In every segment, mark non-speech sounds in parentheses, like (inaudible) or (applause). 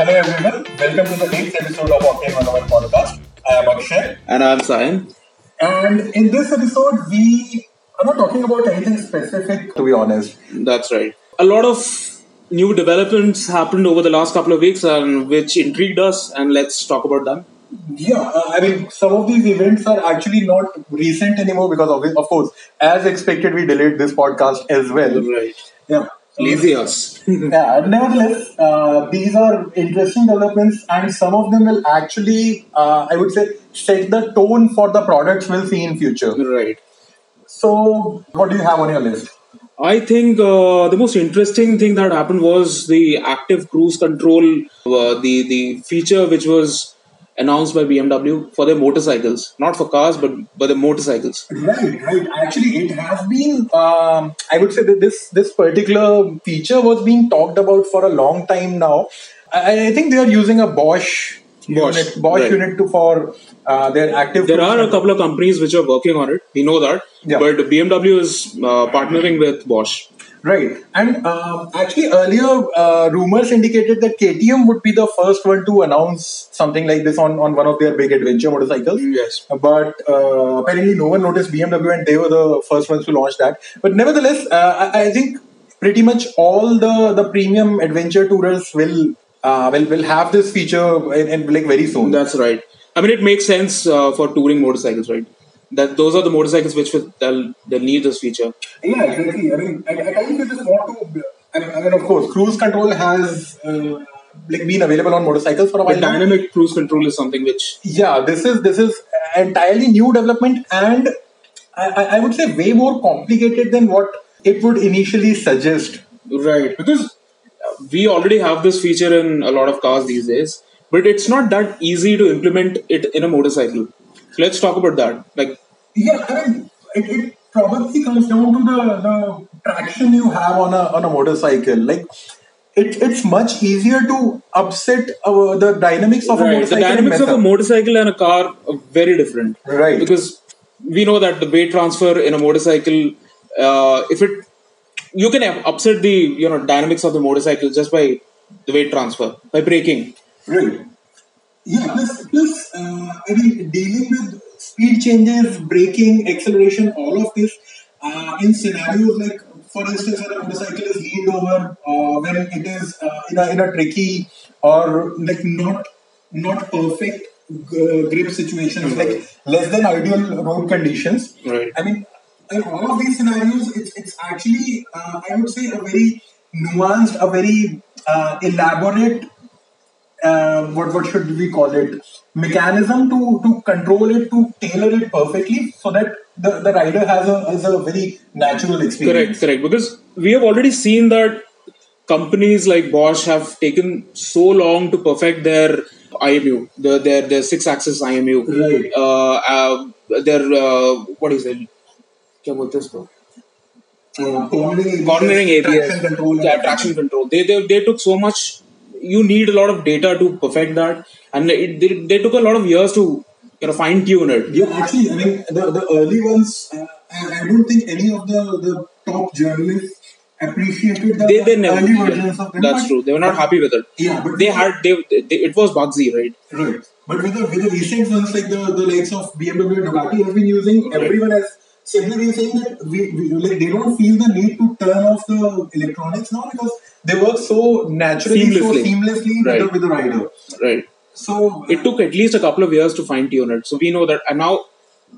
Hello everyone, welcome to the 8th episode of Octane 101 podcast. I am Akshay. And I'm Sayan. And in this episode, we are not talking about anything specific, to be honest. That's right. A lot of new developments happened over the last couple of weeks and which intrigued us and let's talk about them. Yeah, uh, I mean, some of these events are actually not recent anymore because, of, of course, as expected, we delayed this podcast as well. Right. Yeah. Lazy us. (laughs) yeah, nevertheless, uh, these are interesting developments, and some of them will actually, uh, I would say, set the tone for the products we'll see in future. right. So, what do you have on your list? I think uh, the most interesting thing that happened was the active cruise control, uh, the the feature which was announced by BMW for their motorcycles, not for cars, but but the motorcycles. Right, right. Actually, it has been. Um, I would say that this this particular feature was being talked about for a long time now. I, I think they are using a Bosch, Bosch, unit, Bosch right. unit to for uh, their active. There are a couple of companies which are working on it. We know that, Yeah. but BMW is uh, partnering with Bosch. Right, and um, actually earlier uh, rumors indicated that KTM would be the first one to announce something like this on, on one of their big adventure motorcycles. Yes. But uh, apparently no one noticed BMW and they were the first ones to launch that. But nevertheless, uh, I, I think pretty much all the, the premium adventure tourers will uh, will will have this feature in, in like very soon. That's right. I mean, it makes sense uh, for touring motorcycles, right? That those are the motorcycles which will they'll, they'll need this feature. Yeah, exactly. I mean, I, I think you just want to. I mean, I mean, of course, cruise control has uh, like been available on motorcycles for a while. Now. dynamic cruise control is something which Yeah, this is this is entirely new development, and I, I would say way more complicated than what it would initially suggest. right because we already have this feature in a lot of cars these days, but it's not that easy to implement it in a motorcycle. So let's talk about that. Like Yeah, I mean, it, it probably comes down to the, the traction you have on a on a motorcycle. Like, it, it's much easier to upset uh, the dynamics of a right, the motorcycle. and dynamics of a motorcycle and a car are very different. Right. Because we know that the weight transfer in a motorcycle, uh, if it you can upset the you know dynamics of the motorcycle just by the weight transfer by braking. Right. Yeah, plus, plus uh, I mean, dealing with speed changes, braking, acceleration, all of this uh, in scenarios like, for instance, when a motorcycle is leaned over, uh, when it is uh, in, a, in a tricky or like not not perfect uh, grip situations, like less than ideal road conditions. Right. I mean, in all of these scenarios, it's it's actually uh, I would say a very nuanced, a very uh, elaborate uh, what what should we call it mechanism to to control it to tailor it perfectly so that the, the rider has a has a very natural Correct, experience. correct. Because we have already seen that companies like Bosch have taken so long to perfect their IMU, the, their their six axis IMU. Right. Uh, uh, their uh, what is it? क्या बोलते हैं इसको? Uh, cornering, cornering ABS, traction control, and yeah, traction control. They, they they took so much. you need a lot of data to perfect that, and it, they, they took a lot of years to you know fine tune it. Yeah, actually, I mean the, the early ones. Uh, I, I don't think any of the, the top journalists appreciated the They, they never. early yeah, versions of them. that's true. They were not happy with it. Yeah, but They had they, they it was bugsy, right? Right. But with the, with the recent ones like the, the likes of BMW and Ducati have been using, everyone has simply been saying that we, we like they don't feel the need to turn off the electronics now because they work so naturally, so Seamlessly. seamlessly Right. with, the, with the rider. Right. So It took at least a couple of years to fine tune it. So we know that, and now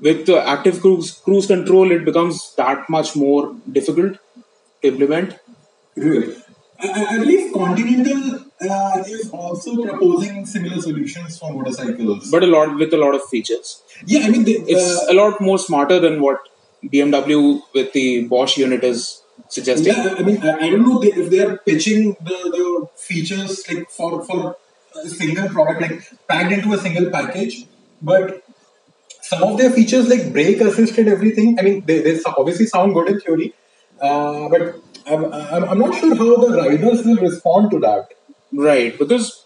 with the active cruise cruise control, it becomes that much more difficult to implement. Really? I I believe Continental uh, is also proposing similar solutions for motorcycles. but a lot with a lot of features. yeah, I mean, they, It's uh, a lot more smarter than what BMW with the Bosch unit is suggesting. Yeah, I mean, I, don't know if they are pitching the, the features like for for a single product, like packed into a single package. But some of their features, like brake assisted everything, I mean, they, they obviously sound good in theory, uh, but I'm, I'm, I'm not sure how the riders will respond to that. Right, because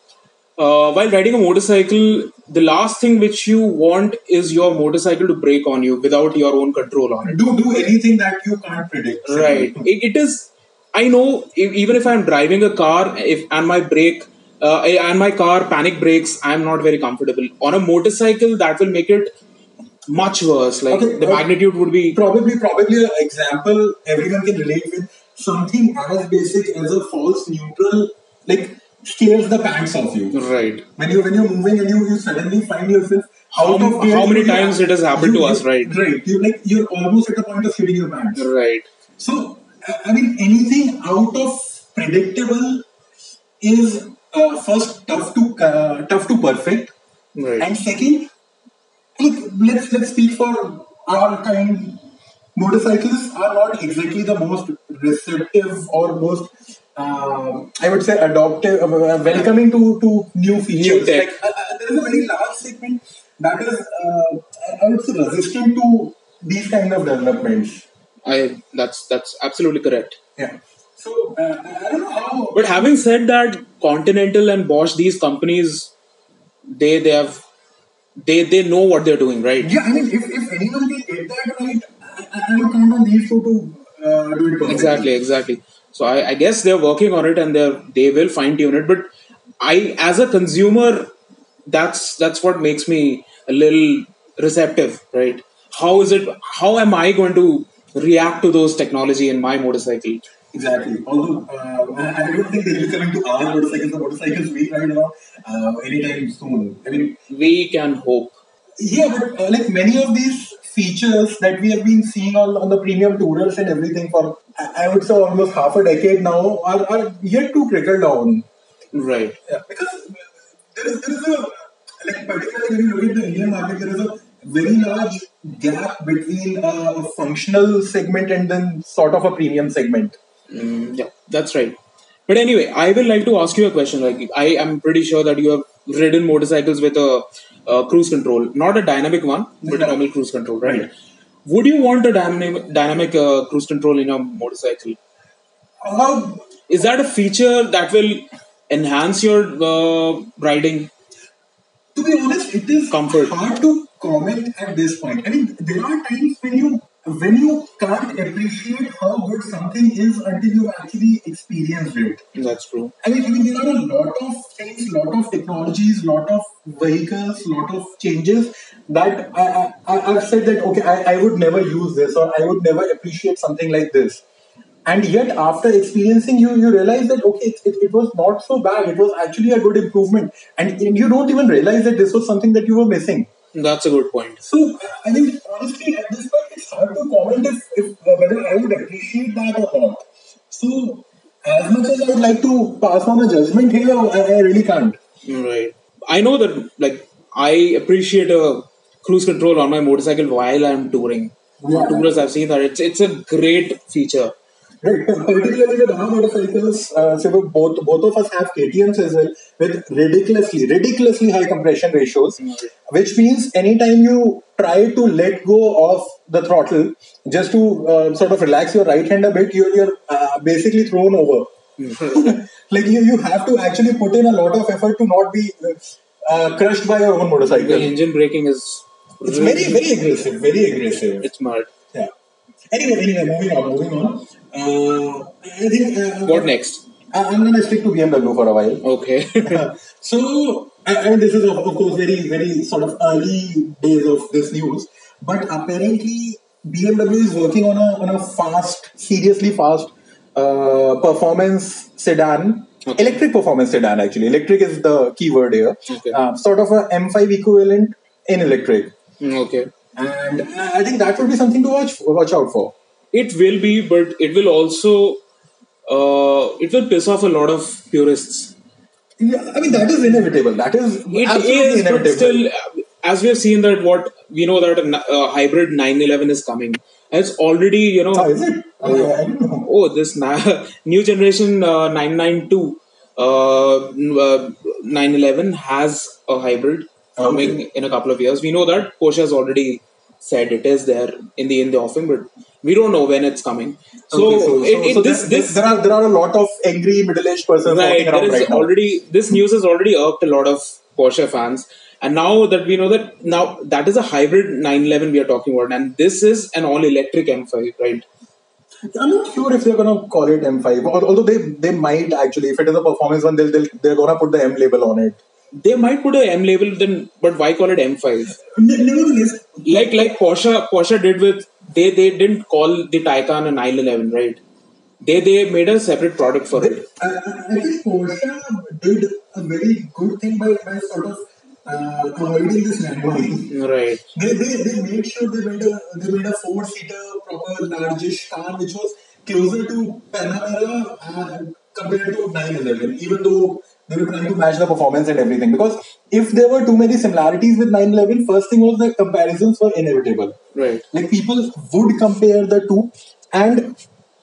uh, while riding a motorcycle, the last thing which you want is your motorcycle to break on you without your own control on it. Do do anything that you can't predict. Right. (laughs) It, it is. I know e- even if I'm driving a car, if and my brake uh, and my car panic brakes, I'm not very comfortable. On a motorcycle, that will make it much worse. Like Okay, the magnitude would be Probably, probably an example everyone can relate with. Something as basic as a false neutral, like scares the pants off you. right. When you when you're moving and you, you suddenly find yourself How- out of gear, how many times it has happened you- to us, right? Right. You like you're almost at the point of shitting your pants. Right. So, I I mean, anything out of predictable is uh, first tough to uh, tough to perfect, Right. and second, like let's let's speak for our kind. Motorcycles are not exactly the most receptive or most, uh, I would say, adoptive, uh, welcoming to to new features. Like, uh, uh, there is a very large segment that is, uh, I- would say, resistant to these kind of developments. I that's that's absolutely correct. Yeah. So uh, I don't know how. But having said that, Continental and Bosch, these companies, they they have they they know what they're doing, right? yeah, I mean, if, if anyone can get that right, I, I- would count on these two to uh, do it perfectly. Exactly, exactly. So I, I guess they're working on it and they they will fine tune it. But I, as a consumer, that's that's what makes me a little receptive, right? How is it? How am I going to react to those technology in my motorcycle? Exactly. Although uh, I, don't think they will come to our motorcycles, the motorcycles we ride now, uh, anytime soon. I mean, We can hope. yeah, but uh, like many of these features that we have been seeing on, on the premium tourers and everything for, I would say, almost half a decade now, are, are yet to trickle down. Right. Yeah, because there is, there is a like particularly when you look at the Indian market, there is a very large gap between a functional segment and then sort of a premium segment. Mm, yeah, that's right. But anyway, I will like to ask you a question. Like, I am pretty sure that you have ridden motorcycles with a, a cruise control, not a dynamic one, but a normal cruise control, right? Right. Would you want a dynamic dynamic uh, cruise control in your motorcycle? Uh, Is that a feature that will enhance your uh, riding? to be honest, it is Comfort. hard to comment at this point. I mean, there are times when you when you can't appreciate how good something is until you actually experience it. That's true. I mean, I mean, there are a lot of things, lot of technologies, lot of vehicles, lot of changes that I, I, I've said that okay, I, I would never use this or I would never appreciate something like this. And yet, after experiencing you, you realize that okay, it, it, it was not so bad. It was actually a good improvement, and you don't even realize that this was something that you were missing. That's a good point. So, I think honestly, at this point, it's hard to comment if, if whether I would appreciate that or not. So, as much as I would like to pass on a judgment here, I, I really can't. Right. I know that, like, I appreciate a cruise control on my motorcycle while I'm touring. Yeah. Tourers, I've seen that. It's it's a great feature. Right, particularly with our motorcycles, uh, so both both of us have KTM's as well with ridiculously ridiculously high compression ratios, which means anytime you try to let go of the throttle just to uh, sort of relax your right hand a bit, you're, you're uh, basically thrown over. (laughs) like you, you have to actually put in a lot of effort to not be uh, crushed by your own The motorcycle. engine braking is It's very very aggressive, very aggressive. it's mad. Yeah. Anyway, anyway, moving on, moving on. Uh, I think. Uh, What next? I- I'm gonna stick to BMW for a while. Okay. (laughs) so, mean, this is of, of course very, very sort of early days of this news, but apparently BMW is working on a on a fast, seriously fast uh, performance sedan. Okay. Electric performance sedan, actually. Electric is the keyword here. Okay. Uh, sort of a M5 equivalent in electric, okay. and I think that would be something to watch watch out for. It will be, but it will also uh, it will piss off a lot of purists. Yeah, I mean that is inevitable. That is It absolutely is, but inevitable. still, as we have seen that what we know that a hybrid 911 is coming. It's already you know oh, is it? I, I don't know. oh this na- (laughs) new generation uh, 992 uh, uh, 911 has a hybrid coming in a couple of years. We know that Porsche has already said it is there in the in the offing, but we don't know when it's coming. So, Okay, it, it, so this there, this there are there are a lot of angry middle-aged persons right, walking around is right now. already this news has already irked a lot of Porsche fans. And now that we know that now that is a hybrid 911 we are talking about, and this is an all electric M5, right? I'm not sure if they're gonna call it M5. Although they they might actually, if it is a performance one, they'll, they'll they're gonna put the M label on it. They might put a M label, then but why call it M5? Nevertheless, Like like Porsche Porsche did with they they didn't call the Taycan a 911, right? They they made a separate product for it. I, I think Porsche did a very good thing by, by sort of uh, avoiding this randoming. Right. They, they, they made sure they made a they made a four seater proper largish car which was closer to Panamera uh, compared to 911 even though they were trying to match the performance and everything because if there were too many similarities with 911 first thing was the comparisons were inevitable Right. like people would compare the two and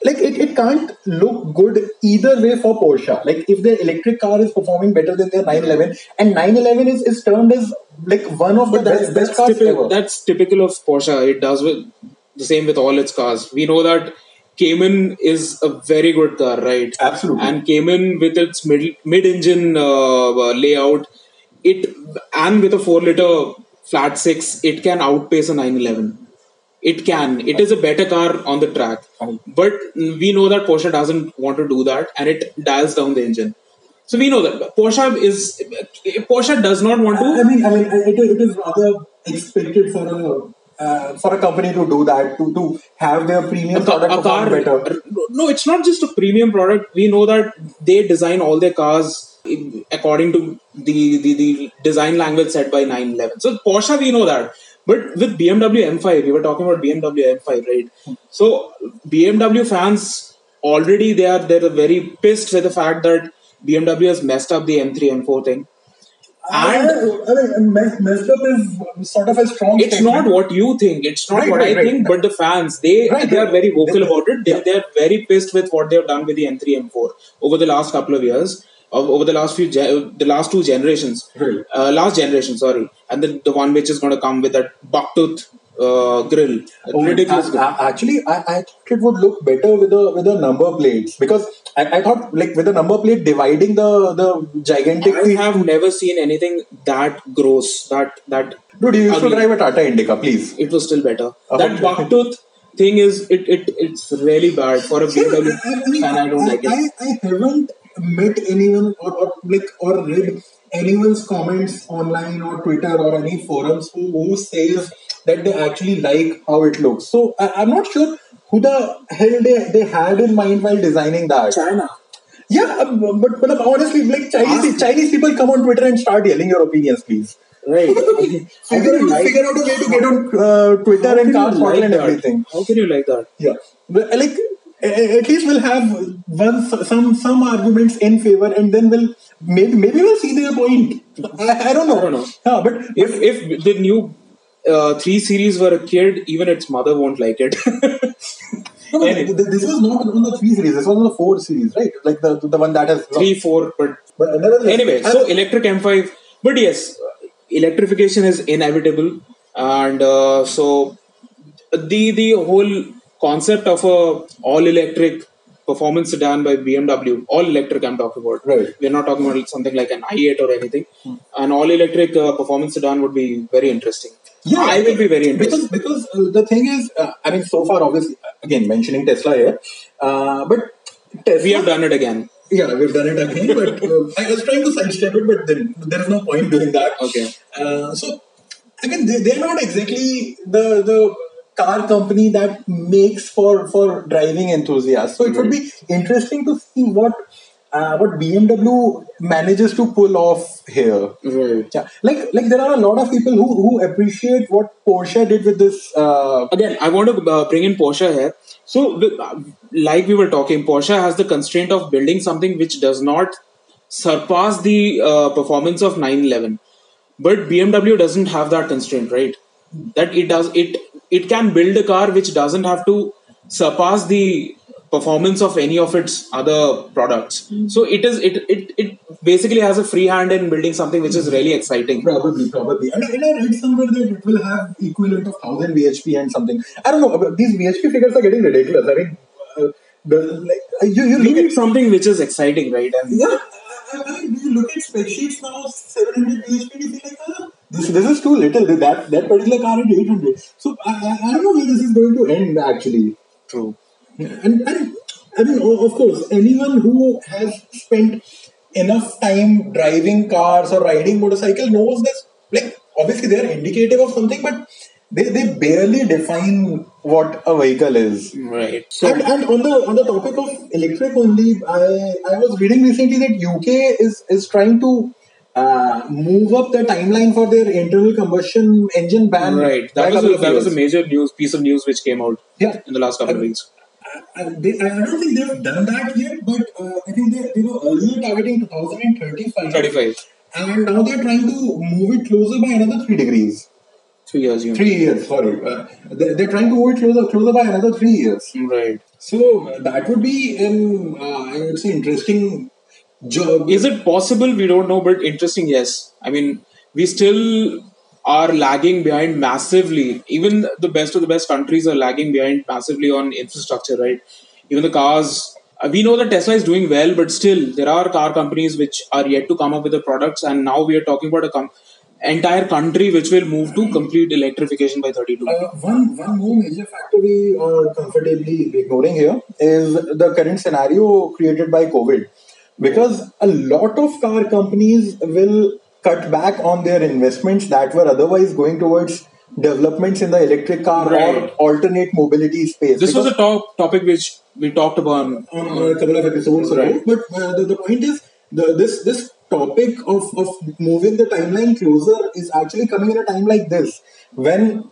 like it, it can't look good either way for Porsche. Like if their electric car is performing better than their 911 and 911 is, is termed as like one of the best, best cars typical, ever. that's typical of Porsche. It does with the same with all its cars. We know that Cayman is a very good car, right? Absolutely. And Cayman with its mid mid engine uh, uh, layout, it and with a four liter flat six, it can outpace a 911. It can. It is a better car on the track, Oh. but we know that Porsche doesn't want to do that, and it dials down the engine. So we know that Porsche is Porsche does not want to I mean, I mean, it, it is rather expected for a uh, for a company to do that to to have their premium a, product a car better. no it's not just a premium product. We know that they design all their cars according to the, the, the design language set by 911 so porsche we know that. But with bmw m5 we were talking about bmw m5 right? So bmw fans already they are they're very pissed with the fact that bmw has messed up the m3 m4 thing and I, I mean, messed up is sort of a strong. it's statement. not what you think it's not Right, what right, i right. think but the fans they they are very vocal They- about it they, yeah. they are very pissed with what they've done with the m3 m4 over the last couple of years over the last few ge- the last two generations Right. uh, last generation sorry and then the one which is going to come with that bucktooth uh, grill Oh, ridiculous a- grill. a- Actually, I, I thought it would look better with a with the number plates because I, I thought like with a number plate dividing the the gigantic. I have never seen anything that gross that that Dude, you used to ugly. drive a Tata Indica, please. it was still better that okay. bucktooth thing is it, it it's really bad for a BMW fan I don't like it I, I haven't met anyone or, or like or read anyone's comments online or Twitter or any forums who, who says that they actually like how it looks. So I, I'm not sure who the hell they, they had in mind while designing that. China Yeah, um, but but honestly, like Chinese Chinese people come on Twitter and start yelling your opinions, please. Right. (laughs) How Figure, can you out, like, figure out a way to get on uh, Twitter and car like and that? everything. How can you like that? Yeah, Well, like at least we'll have one some some arguments in favor, and then we'll maybe maybe we'll see their point. (laughs) I, I don't know. I don't know. Yeah, but If if the new uh, three series were a kid, even its mother won't like it. no, Anyway. th- this was not on the three series. This was on the four series, right? Like the the one that has Three, four, but But anyway, so electric M5. But yes, electrification is inevitable, and uh, so the the whole concept of a all electric performance sedan by BMW, all electric I'm talking about. Right. We're not talking about something like an i8 or anything. Hmm. An all electric uh, performance sedan would be very interesting. Yeah, I will be very interested. because because uh, the thing is, uh, I mean, so far, obviously, again mentioning Tesla here, uh, but Tesla, we have done it again. Yeah, we've done it again, but uh, I was trying to sidestep it, but then there is no point doing that. Okay. Uh, so, again, they, they're not exactly the the car company that makes for for driving enthusiasts. So it would be interesting to see what uh, what BMW manages to pull off here. Right. Yeah, like like there are a lot of people who who appreciate what Porsche did with this. Uh, again i want to uh, bring in porsche here so uh, like we were talking porsche has the constraint of building something which does not surpass the uh, performance of 911 but bmw doesn't have that constraint right that it does it it can build a car which doesn't have to surpass the performance of any of its other products so it is it, it it basically has a free hand in building something which is really exciting Probably, probably. And, and I read somewhere that it will have equivalent of 1000 BHP and something. I don't know. These BHP figures are getting ridiculous. I mean, uh, the, like, uh, you, you look need at. something which is exciting right and Yeah, I, mean, you look at spec sheets now, 700 BHP, and you feel like, ah, this, this is too little. That, that particular car is 800. So I, I, I don't know where this is going to end actually. True. And, and I mean, of course, anyone who has spent enough time driving cars or riding motorcycle knows this. Like, obviously, they are indicative of something, but they, they barely define what a vehicle is. Right. and, and on the on the topic of electric only, I, I was reading recently that UK is is trying to uh, move up the timeline for their internal combustion engine ban. Right. That was a, that was a major news piece of news which came out Yeah. in the last couple of Uh, weeks. I, they, I don't think they've done that yet, but uh, I think they, they were earlier targeting 2035. 35. And now they're trying to move it closer by another three degrees. Three years. You Three years, sorry. Uh, they, they're trying to move it closer, closer by another three years. Right. So uh, that would be an, uh, I would say, interesting job. Is it possible? We don't know, but interesting, yes. I mean, we still are lagging behind massively. Even the best of the best countries are lagging behind massively on infrastructure, right? Even the cars. uh, We know that Tesla is doing well, but still, there are car companies which are yet to come up with the products, and now we are talking about a com- entire country which will move to complete electrification by 32. Uh, one one more major factor we are comfortably ignoring here is the current scenario created by COVID, because a lot of car companies will cut back on their investments that were otherwise going towards developments in the electric car Right. or alternate mobility space. this was a top topic which we talked about. on a couple of episodes ago. Right. But uh, the, the point is, the, this this topic of, of moving the timeline closer is actually coming in a time like this when.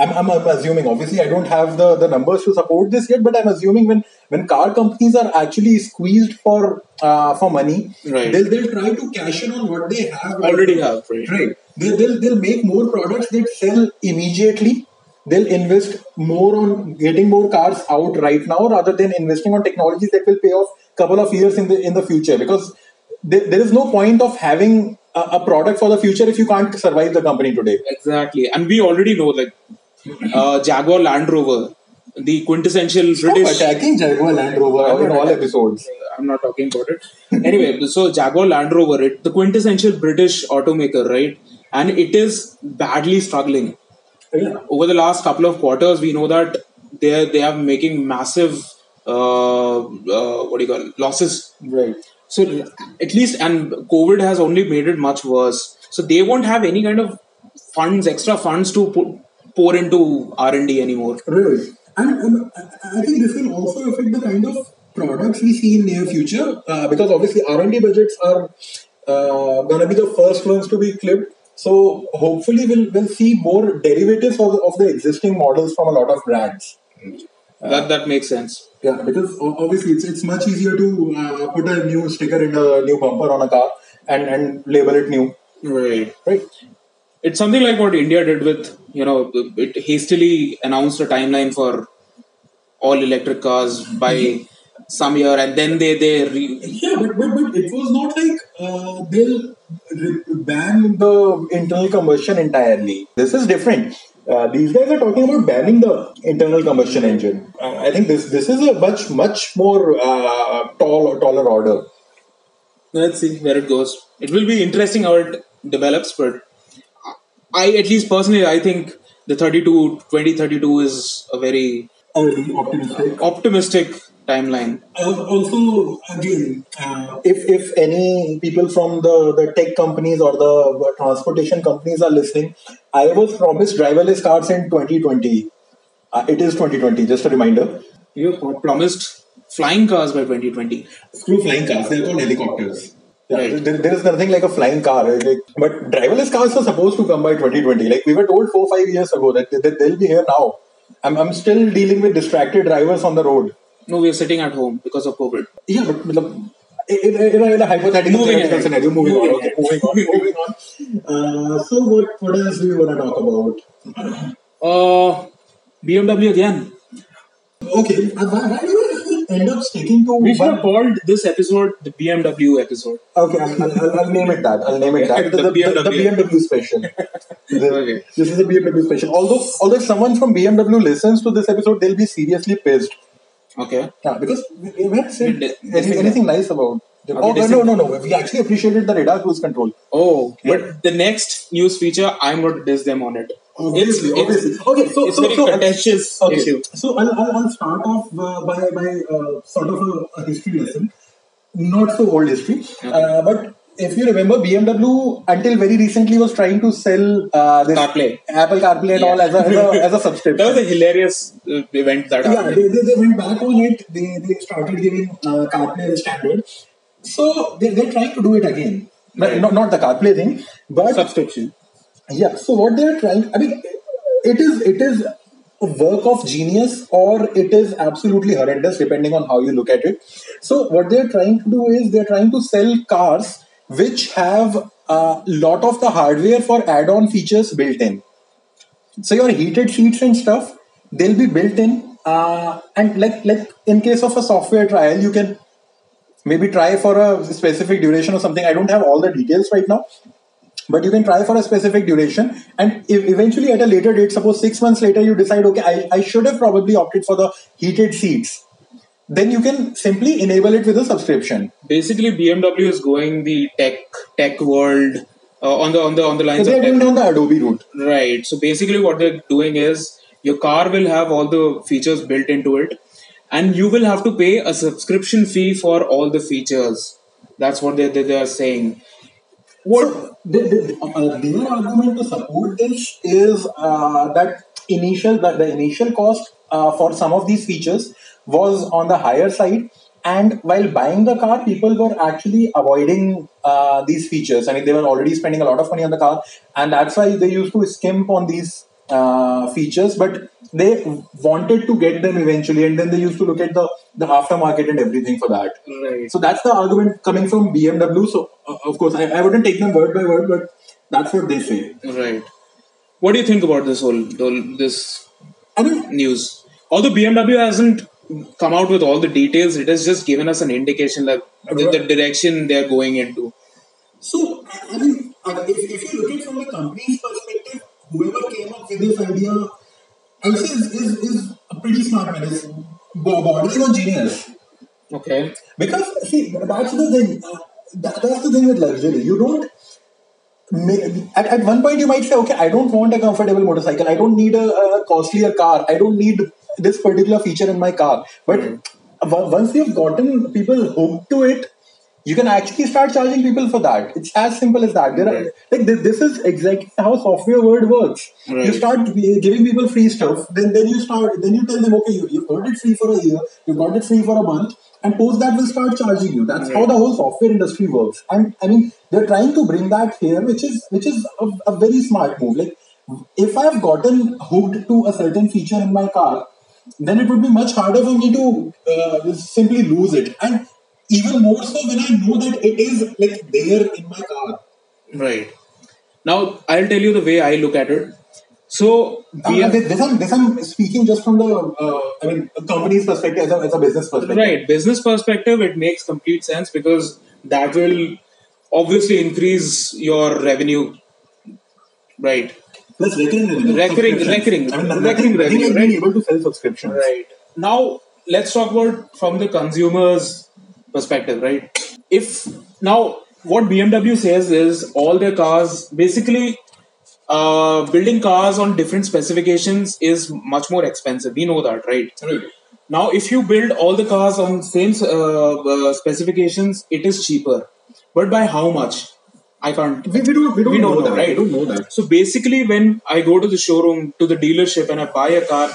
I'm, I'm, I'm assuming, obviously, I don't have the, the numbers to support this yet, but I'm assuming when, when car companies are actually squeezed for uh, for money, Right. they'll, they'll try to cash in on what they have Already have, right. Right. They, they'll, they'll make more products that sell immediately. They'll invest more on getting more cars out right now rather than investing on technologies that will pay off couple of years in the in the future. Because there, there is no point of having a, a product for the future if you can't survive the company today. Exactly, and we already know like uh, Jaguar Land Rover, the quintessential Stop British. attacking Jaguar Land Rover in all episodes. I'm not talking about it. Anyway, so Jaguar Land Rover, it the quintessential British automaker, right? And it is badly struggling. Yeah. Over the last couple of quarters, we know that they they are making massive uh, uh, what do you call it? losses. Right. So at least, and COVID has only made it much worse. So they won't have any kind of funds, extra funds to put, pour into R and D anymore. Right. And um, I think this will also affect the kind of products we see in near future uh, because obviously R&D budgets are uh, going to be the first ones to be clipped. So hopefully we'll, we'll see more derivatives of the, of the existing models from a lot of brands. that that makes sense. Yeah, because obviously it's, it's much easier to uh, put a new sticker in a new bumper on a car and, and label it new. Right. Right. It's something like what India did with you know it hastily announced a timeline for all electric cars by some year, and then they they re- Yeah, but, but, but it was not like uh, they'll ban the internal combustion entirely. This is different. Uh, these guys are talking about banning the internal combustion engine. Uh, I think this this is a much much more uh, tall taller order. Let's see where it goes. It will be interesting how it develops, but I, at least personally, I think the 32, 2032 is a very Early optimistic. optimistic timeline. Uh, also, again, uh, if if any people from the, the tech companies or the transportation companies are listening, I was promised driverless cars in 2020. Uh, it is 2020. Just a reminder. You promised flying cars by 2020. Screw flying cars, they're called helicopters. Yeah, there, there is nothing like a flying car. right? Like, but driverless cars are supposed to come by 2020. Like we were told four five years ago that, that they'll be here now. I'm, I'm still dealing with distracted drivers on the road. No, we are sitting at home because of COVID. Yeah, but in, in, in, a, hypothetical Moving scenario, moving, Moving on. Okay, moving on. moving on. Uh, so what, what else do you want to talk about? Uh, BMW again. Okay, uh, why, why do you end up sticking to We should one? have called this episode the BMW episode. Okay, I'll, I'll, I'll, name it that. I'll name it that. (laughs) The The, the, the, the BMW. BMW special. The- Okay. This is a BMW special. Although, although if someone from BMW listens to this episode, they'll be seriously pissed. Okay. Yeah, because we, we haven't said anything, anything nice about. them. Okay, oh no, no, no, no! We actually appreciated the radar cruise control. Oh, but the next news feature, I'm going to diss them on it. Obviously, it's- obviously. Okay, so it's so, so contentious okay. issue. So I'll, I'll, I'll start off uh, by by uh, sort of a, a history lesson, not so old history, uh, but if you remember, BMW until very recently was trying to sell uh, this CarPlay. Apple CarPlay and Yeah. all as a, as a, as a (laughs) subscription. That was a hilarious uh, event that yeah, happened. they, they, they went back on it. They, they started giving uh, CarPlay as standard. So they, they're trying to do it again. But Right. Not, not the CarPlay thing, but Subscription. Yeah. So what they are trying, I mean, it is it is a work of genius or it is absolutely horrendous depending on how you look at it. So what they are trying to do is they are trying to sell cars which have a lot of the hardware for add-on features built in. So your heated seats and stuff, they'll be built in. Uh, and like like in case of a software trial, you can maybe try for a specific duration or something. I don't have all the details right now, but you can try for a specific duration. And if eventually at a later date, suppose six months later, you decide, okay, I, I should have probably opted for the heated seats. Then you can simply enable it with a subscription. Basically, BMW is going the tech tech world uh, on the on the on the So lines they're of going tech. down the Adobe route. Right. So basically, what they're doing is your car will have all the features built into it, and you will have to pay a subscription fee for all the features. That's what they they, they are saying. What the, the, uh, their argument to support this is uh, that initial that the initial cost uh, for some of these features was on the higher side, and while buying the car, people were actually avoiding uh, these features. I mean, they were already spending a lot of money on the car, and that's why they used to skimp on these uh, features. But they wanted to get them eventually, and then they used to look at the the aftermarket and everything for that. Right. So that's the argument coming from BMW. So uh, of course, I, I wouldn't take them word by word, but that's what they say. Right. What do you think about this whole, this I mean, news? Although BMW hasn't come out with all the details, it has just given us an indication like the, the direction they're going into. so I mean, uh, if, if you look at it from the company's perspective, whoever came up with this idea, I would say is, is, is a pretty smart man. Is bo- bordering on genius. Okay. Because see, that's the thing. Uh, that, that's the thing with luxury. You don't. At, at one point, you might say, okay, I don't want a comfortable motorcycle. I don't need a, a costlier car. I don't need this particular feature in my car. But on- once you've gotten people hooked to it, you can actually start charging people for that. It's as simple as that. There are, like this, this is exactly how software world works. You start giving people free stuff, then then you start then you tell them, okay, you, you got it free for a year, you got it free for a month, and post that will start charging you. That's how the whole software industry works. And I mean, they're trying to bring that here, which is which is a, a very smart move. Like if I've gotten hooked to a certain feature in my car, then it would be much harder for me to uh, simply lose it. And even more so when I know that it is like there in my car. Right. Now I'll tell you the way I look at it. So Uh, we this, this, I'm, this I'm speaking just from the, uh, I mean, a company's perspective, as a, as a business perspective. right business perspective, it makes complete sense because that will obviously increase your revenue. Right. Plus recurring revenue. Recurring- recurring- I mean, nothing, recurring nothing revenue, like being right. able to sell subscriptions. Right. Now let's talk about from the consumer's perspective, right? If now what BMW says is all their cars basically uh, building cars on different specifications is much more expensive. We know that, right? Right. Now, if you build all the cars on same uh, uh, specifications, it is cheaper. But by how much? I can't. We, we don't, we don't, We know, know, that. right? We don't know that. So basically, when I go to the showroom, to the dealership, and I buy a car,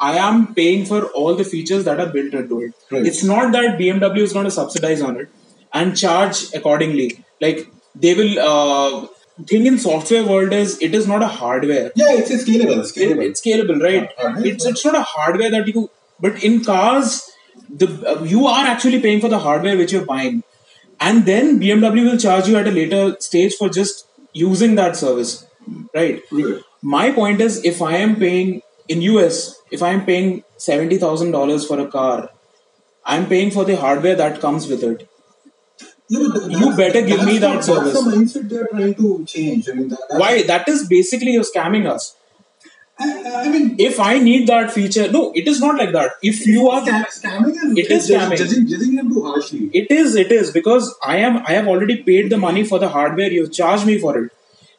I am paying for all the features that are built into it. Right. It's not that BMW is going to subsidize on it and charge accordingly. Like they will. Uh, thing in software world is it is not a hardware. Yeah, it's, it's scalable. It- scalable. it's scalable, right? Uh-huh. It's it's not a hardware that you. But in cars, the uh, you are actually paying for the hardware which you're buying, and then BMW will charge you at a later stage for just using that service, right? Right. My point is, if I am paying in US, if I am paying seventy thousand dollars for a car, I'm paying for the hardware that comes with it. Yeah, You better give me that the- That's service. the mindset they're trying to change. I mean, that, Why? That is basically you're scamming us. I, I mean, If I need that feature, no, it is not like that. If you are Scam, scamming It is scamming. Judging, judging them too harshly. It is, it is because I am I have already paid the money for the hardware. You charge me for it.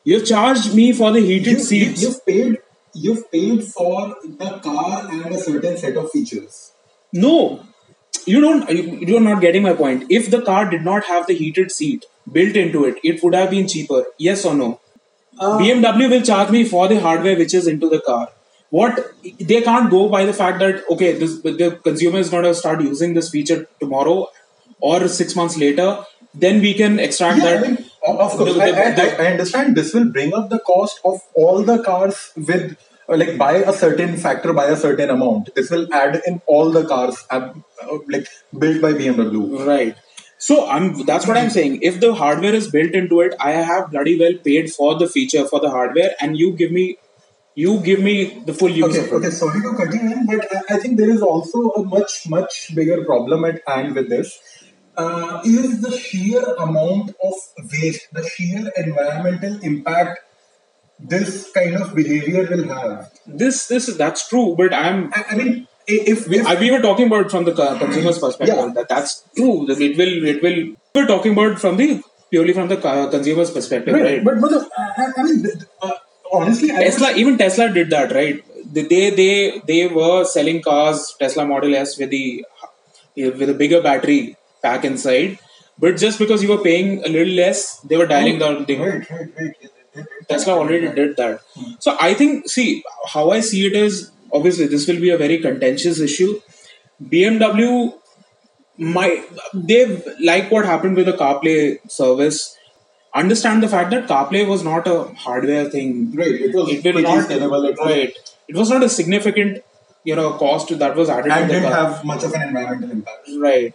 You've charged me for the heated you, seats. you've paid. You've paid for the car and a certain set of features. No, you don't. you- You're not getting my point. If the car did not have the heated seat built into it, it would have been cheaper. Yes or no? Uh, BMW will charge me for the hardware which is into the car. What they can't go by the fact that okay, this the consumer is going to start using this feature tomorrow or six months later. Then we can extract Yeah, I that. mean, of course, The- I, the- I, the- I understand this will bring up the cost of all the cars with like by a certain factor by a certain amount. This will add in all the cars uh, like built by BMW. Right. So I'm that's what I'm saying. If the hardware is built into it, I have bloody well paid for the feature for the hardware, and you give me you give me the full use Okay, of it. okay, sorry to cut you in, but I, I think there is also a much, much bigger problem at hand with this. Uh, is the sheer amount of waste, the sheer environmental impact this kind of behavior will have. This this that's true, but I'm I, I mean, if, we, if we were talking about from the consumer's perspective. Yeah. That that's true. That it will it will. We're talking about from the purely from the consumer's perspective, right, right? but, but the, I, I mean, uh, honestly, Tesla, even Tesla did that, right? They they they, they were selling cars, Tesla Model S with the with a bigger battery pack inside, but just because you were paying a little less, they were dialing down the Right, right, right. Tesla already did that. So I think, see, how I see it is obviously this will be a very contentious issue. BMW might they like what happened with the CarPlay service. Understand the fact that CarPlay was not a hardware thing. Right, it was It will not scalable. It was- right. It was not a significant, you know, cost that was added And didn't have much of an environmental impact. Right.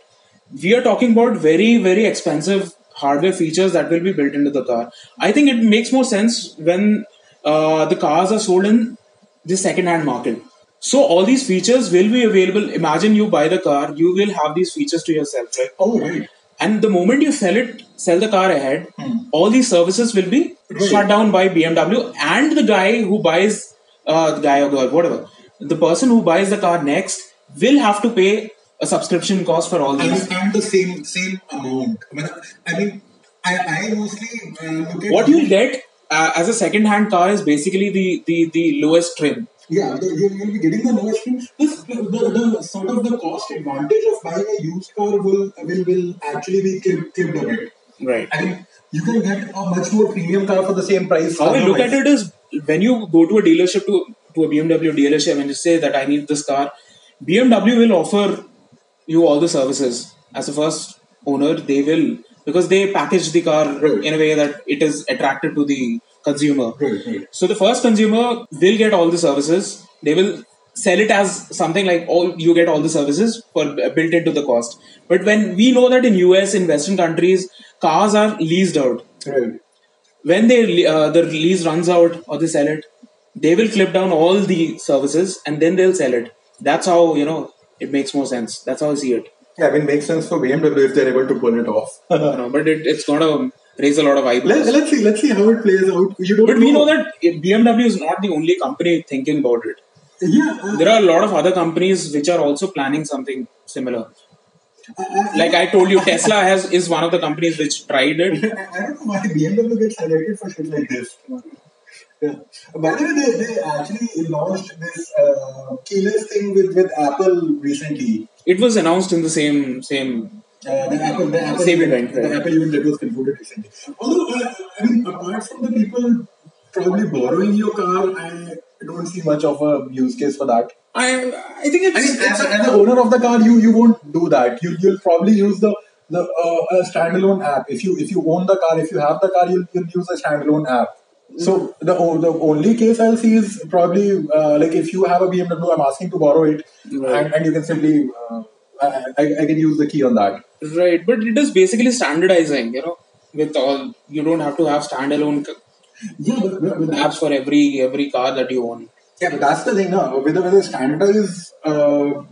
We are talking about very, very expensive hardware features that will be built into the car. I think it makes more sense when uh, the cars are sold in the second-hand market. So all these features will be available. Imagine you buy the car, you will have these features to yourself, right? Oh, right. And the moment you sell it, sell the car ahead, all these services will be Right. shut down by BMW and the guy who buys, uh, the guy or girl, whatever, the person who buys the car next will have to pay a subscription cost for all these. the same same amount. I mean, I, mean, I, I mostly uh, look at what you'll get uh, as a second-hand car is basically the the, the lowest trim. Yeah, the, you, you'll be getting the lowest trim. This the, the, the sort of the cost advantage of buying a used car will will, will actually be clipped, clipped a bit. Right. I mean, you can get a much more premium car for the same price. How I look at it is when you go to a dealership to to a BMW dealership and you say that I need this car, BMW will offer you all the services as a first owner. They will because they package the car Right. in a way that it is attractive to the consumer. Right, right. So the first consumer will get all the services. They will sell it as something like all you get all the services for built into the cost. But when we know that in US in Western countries cars are leased out. When they uh, the lease runs out or they sell it, they will clip down all the services and then they'll sell it. That's how you know it makes more sense. That's how I see it. Yeah, I mean, makes sense for BMW if they're able to pull it off. (laughs) Know, but it, it's gonna raise a lot of eyebrows. Let, let's see. Let's see how it plays out. You don't but we know that BMW is not the only company thinking about it. Yeah. uh, there are a lot of other companies which are also planning something similar. Like I told you, (laughs) Tesla has is one of the companies which tried it. I I don't know why BMW gets highlighted for shit like this. Yeah. By the way, they, they actually launched this uh, keyless thing with, with Apple recently. It was announced in the same same. Uh, the Apple, the Apple Same event, the Apple event that was concluded recently. Although, uh, I mean, apart from the people probably borrowing your car, I don't see much of a use case for that. I I think it's, I mean, it's as, a, as the owner of the car, you you won't do that. You you'll probably use the the uh, a standalone app. If you if you own the car, if you have the car, you'll, you'll use a standalone app. So the the only case I'll see is probably uh, like if you have a BMW, I'm asking to borrow it, Right. and, and you can simply uh, I, I, can use the key on that. right, but it is basically standardizing. You know, with all you don't have to have standalone Yeah, but, but, but apps for every every car that you own. Yeah, but that's the thing now. With a, with a standardized uh,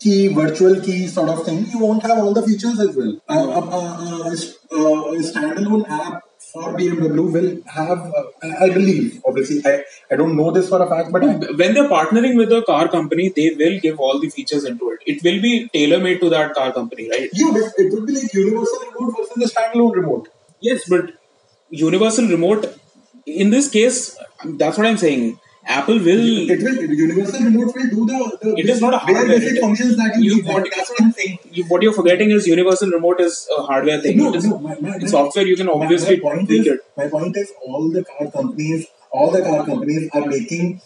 key, virtual key sort of thing, you won't have all the features as well. Uh, uh, uh, uh, a standalone app for BMW will have, uh, I believe, obviously, I, I don't know this for a fact, but When they're partnering with a car company, they will give all the features into it. It will be tailor made to that car company, right? yeah, but it would be like universal remote versus the standalone remote. Yes, but universal remote in this case, that's what I'm saying. Apple will. It will universal remote will do the, the It is not a hardware. basic functions that you, You want- That's what I'm saying. You, what you're forgetting is universal remote is a hardware thing. No, It is- no, my- my- in my- software, you can obviously my point tweak is, it. My point is, all the car companies, all the car companies are making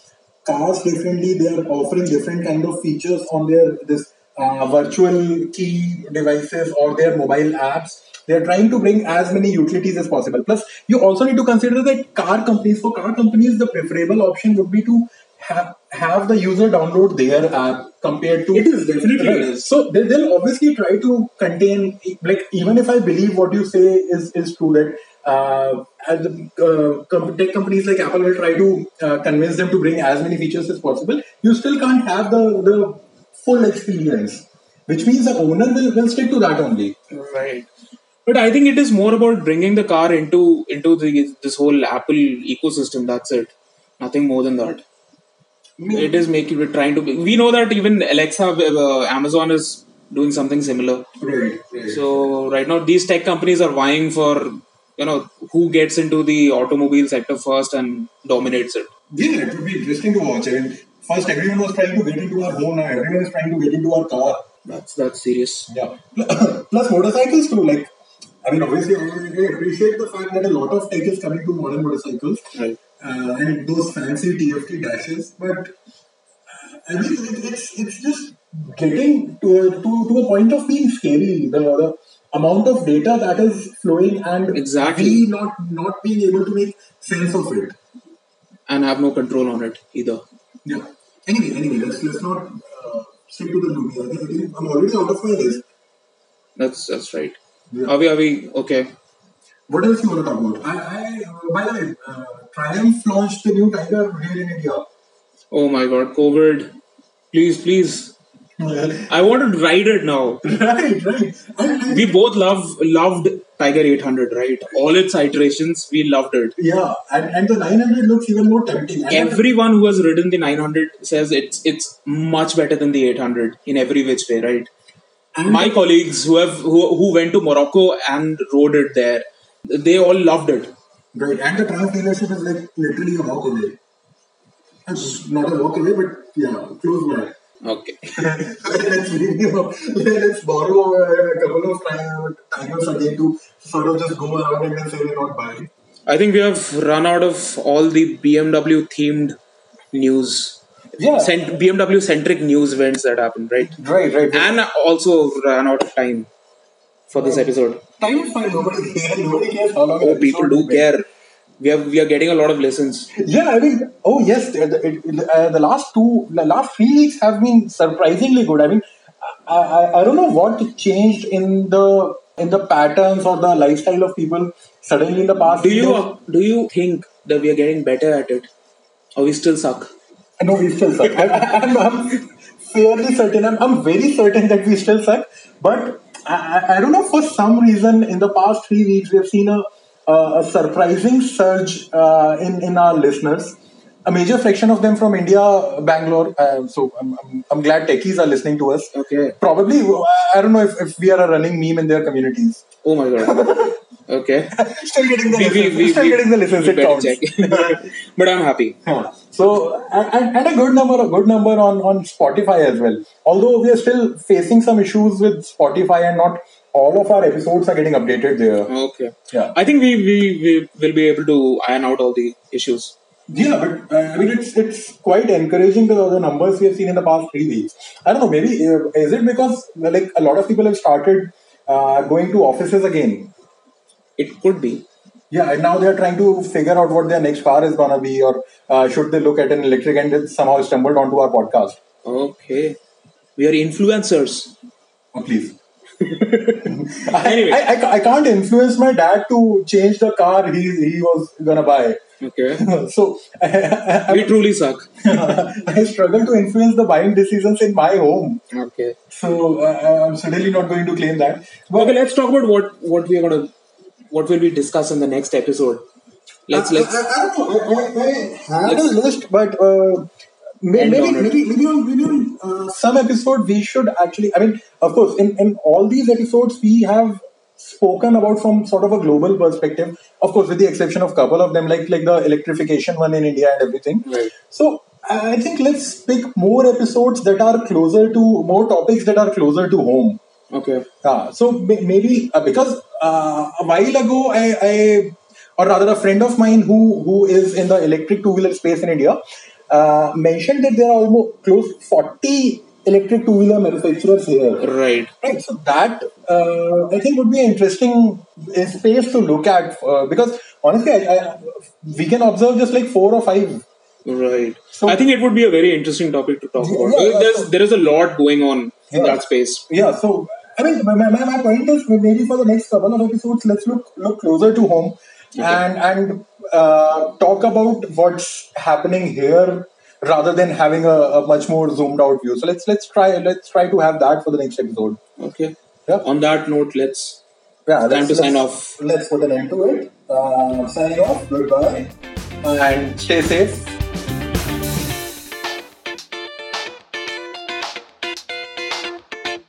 cars differently. They are offering different kind of features on their this uh, virtual key devices or their mobile apps. They are trying to bring as many utilities as possible. Plus, you also need to consider that car companies, for car companies, the preferable option would be to have, have the user download their app compared to It is, definitely it is. so they, they'll obviously try to contain like even if i believe what you say is is true that uh, as uh, tech companies like apple will try to uh, convince them to bring as many features as possible you still can't have the the full experience which means the owner will, will stick to that only Right. But I think it is more about bringing the car into into the this whole Apple ecosystem. That's it. Nothing more than that. It is making it trying to. Be, we know that even Alexa, uh, Amazon is doing something similar. right, right. So right now, these tech companies are vying for you know who gets into the automobile sector first and dominates it. yeah it would be interesting to watch I mean, first everyone was trying to get into our home now everyone is trying to get into our car That's that's serious. Yeah. (coughs) Plus motorcycles too. Like, I mean, obviously, I, appreciate the fact that a lot of tech is coming to modern motorcycles Right. uh, and those fancy TFT dashes. But uh, I mean, it, it's it's just getting to a, to, to a point of being scary. The, the amount of data that is flowing and Exactly. not not being able to make sense of it. And have no control on it either. Yeah. Anyway, anyway, let's let's not uh, stick to the movie. I think I'm already out of my list. That's that's right. Yeah. Are we are we okay? What else you want to talk about? I, I uh, by the way, uh, Triumph launched the new Tiger here in India. Oh my god, COVID. Please, please. I want to ride it now. (laughs) right, right. And, and- We both love loved Tiger 800, right? All its iterations, we loved it. yeah, and, and the 900 looks even more tempting. And Everyone who has ridden the 900 says it's it's much better than the 800 in every which way, right? And My colleagues who have who, who went to Morocco and rode it there, they all loved it. right, and the Triumph dealership is like literally a walk away. It's not a walk away, but yeah, close by. Okay. (laughs) let's him. Let's borrow a couple of Tigers again to sort of just go around and then say we're not buying. I think we have run out of all the BMW themed news. Yeah. Cent- BMW centric news events that happened, right? Right, right. right. And also ran out of time for this episode. Time is fine. Nobody cares. Nobody cares how long. Oh, people do care. We are we are getting a lot of listens. Yeah, I mean, oh yes, the, the, it- uh, the last two, the last three weeks have been surprisingly good. I mean, I, I, I don't know what changed in the in the patterns or the lifestyle of people suddenly in the past. Do you days. do you think that we are getting better at it, or we still suck? No, we still suck. I, (laughs) I'm, I'm fairly certain. I'm, I'm very certain that we still suck. But I, I- I don't know, for some reason, in the past three weeks, we have seen a, a, a surprising surge uh, in, in our listeners. A major fraction of them from India, Bangalore. Uh, so I'm, I'm, I'm glad techies are listening to us. Okay. Probably, I don't know if, if we are a running meme in their communities. Oh my god. (laughs) Okay. Still getting the We- we- we- Still getting the listens. we It counts. (laughs) but I'm happy. Yeah. So and, and a good number, a good number on on Spotify as well. Although we are still facing some issues with Spotify, and not all of our episodes are getting updated there. Okay. Yeah. I think we, we, we will be able to iron out all the issues. Yeah, but uh, I mean, it's it's quite encouraging the, the numbers we have seen in the past three weeks. I don't know. Maybe uh, is it because like a lot of people have started uh, going to offices again. It could be. Yeah, and now they are trying to figure out what their next car is gonna be, or uh, should they look at an electric and it somehow stumbled onto our podcast. Okay. We are influencers. Oh, please. (laughs) Anyway. I, I, I can't influence my dad to change the car he, he was gonna buy. Okay. (laughs) so I, (laughs) we truly suck. I struggle to influence the buying decisions in my home. Okay. So uh, I'm certainly not going to claim that. But Okay, let's talk about what what we are gonna what will we discuss in the next episode. Let's let's I, I don't know. I, I, had a list, but uh, may, End maybe, maybe maybe on maybe on uh, some episode we should actually. I mean, of course, in in all these episodes we have spoken about from sort of a global perspective. Of course, with the exception of couple of them, like like the electrification one in India and everything. Right. So I think let's pick more episodes that are closer to more topics that are closer to home. Okay. Uh, so maybe uh, because uh, a while ago, I, I or rather a friend of mine who who is in the electric two wheeler space in India uh, mentioned that there are almost close forty electric two wheeler manufacturers here. Right. Right, so that uh, I think would be an interesting space to look at uh, because honestly, I, I, we can observe just like four or five. Right. So- I think it would be a very interesting topic to talk about. yeah, There's there is a lot going on in Yeah. that space. Yeah, so I mean, my, my, my point is maybe for the next couple of episodes, let's look look closer to home and and uh, talk about what's happening here rather than having a, a much more zoomed out view. So let's let's try let's try to have that for the next episode. Okay. Yeah. On that note, let's Yeah, Time let's- to sign off. Let's put an end to it. Uh, signing off. Goodbye, and stay safe.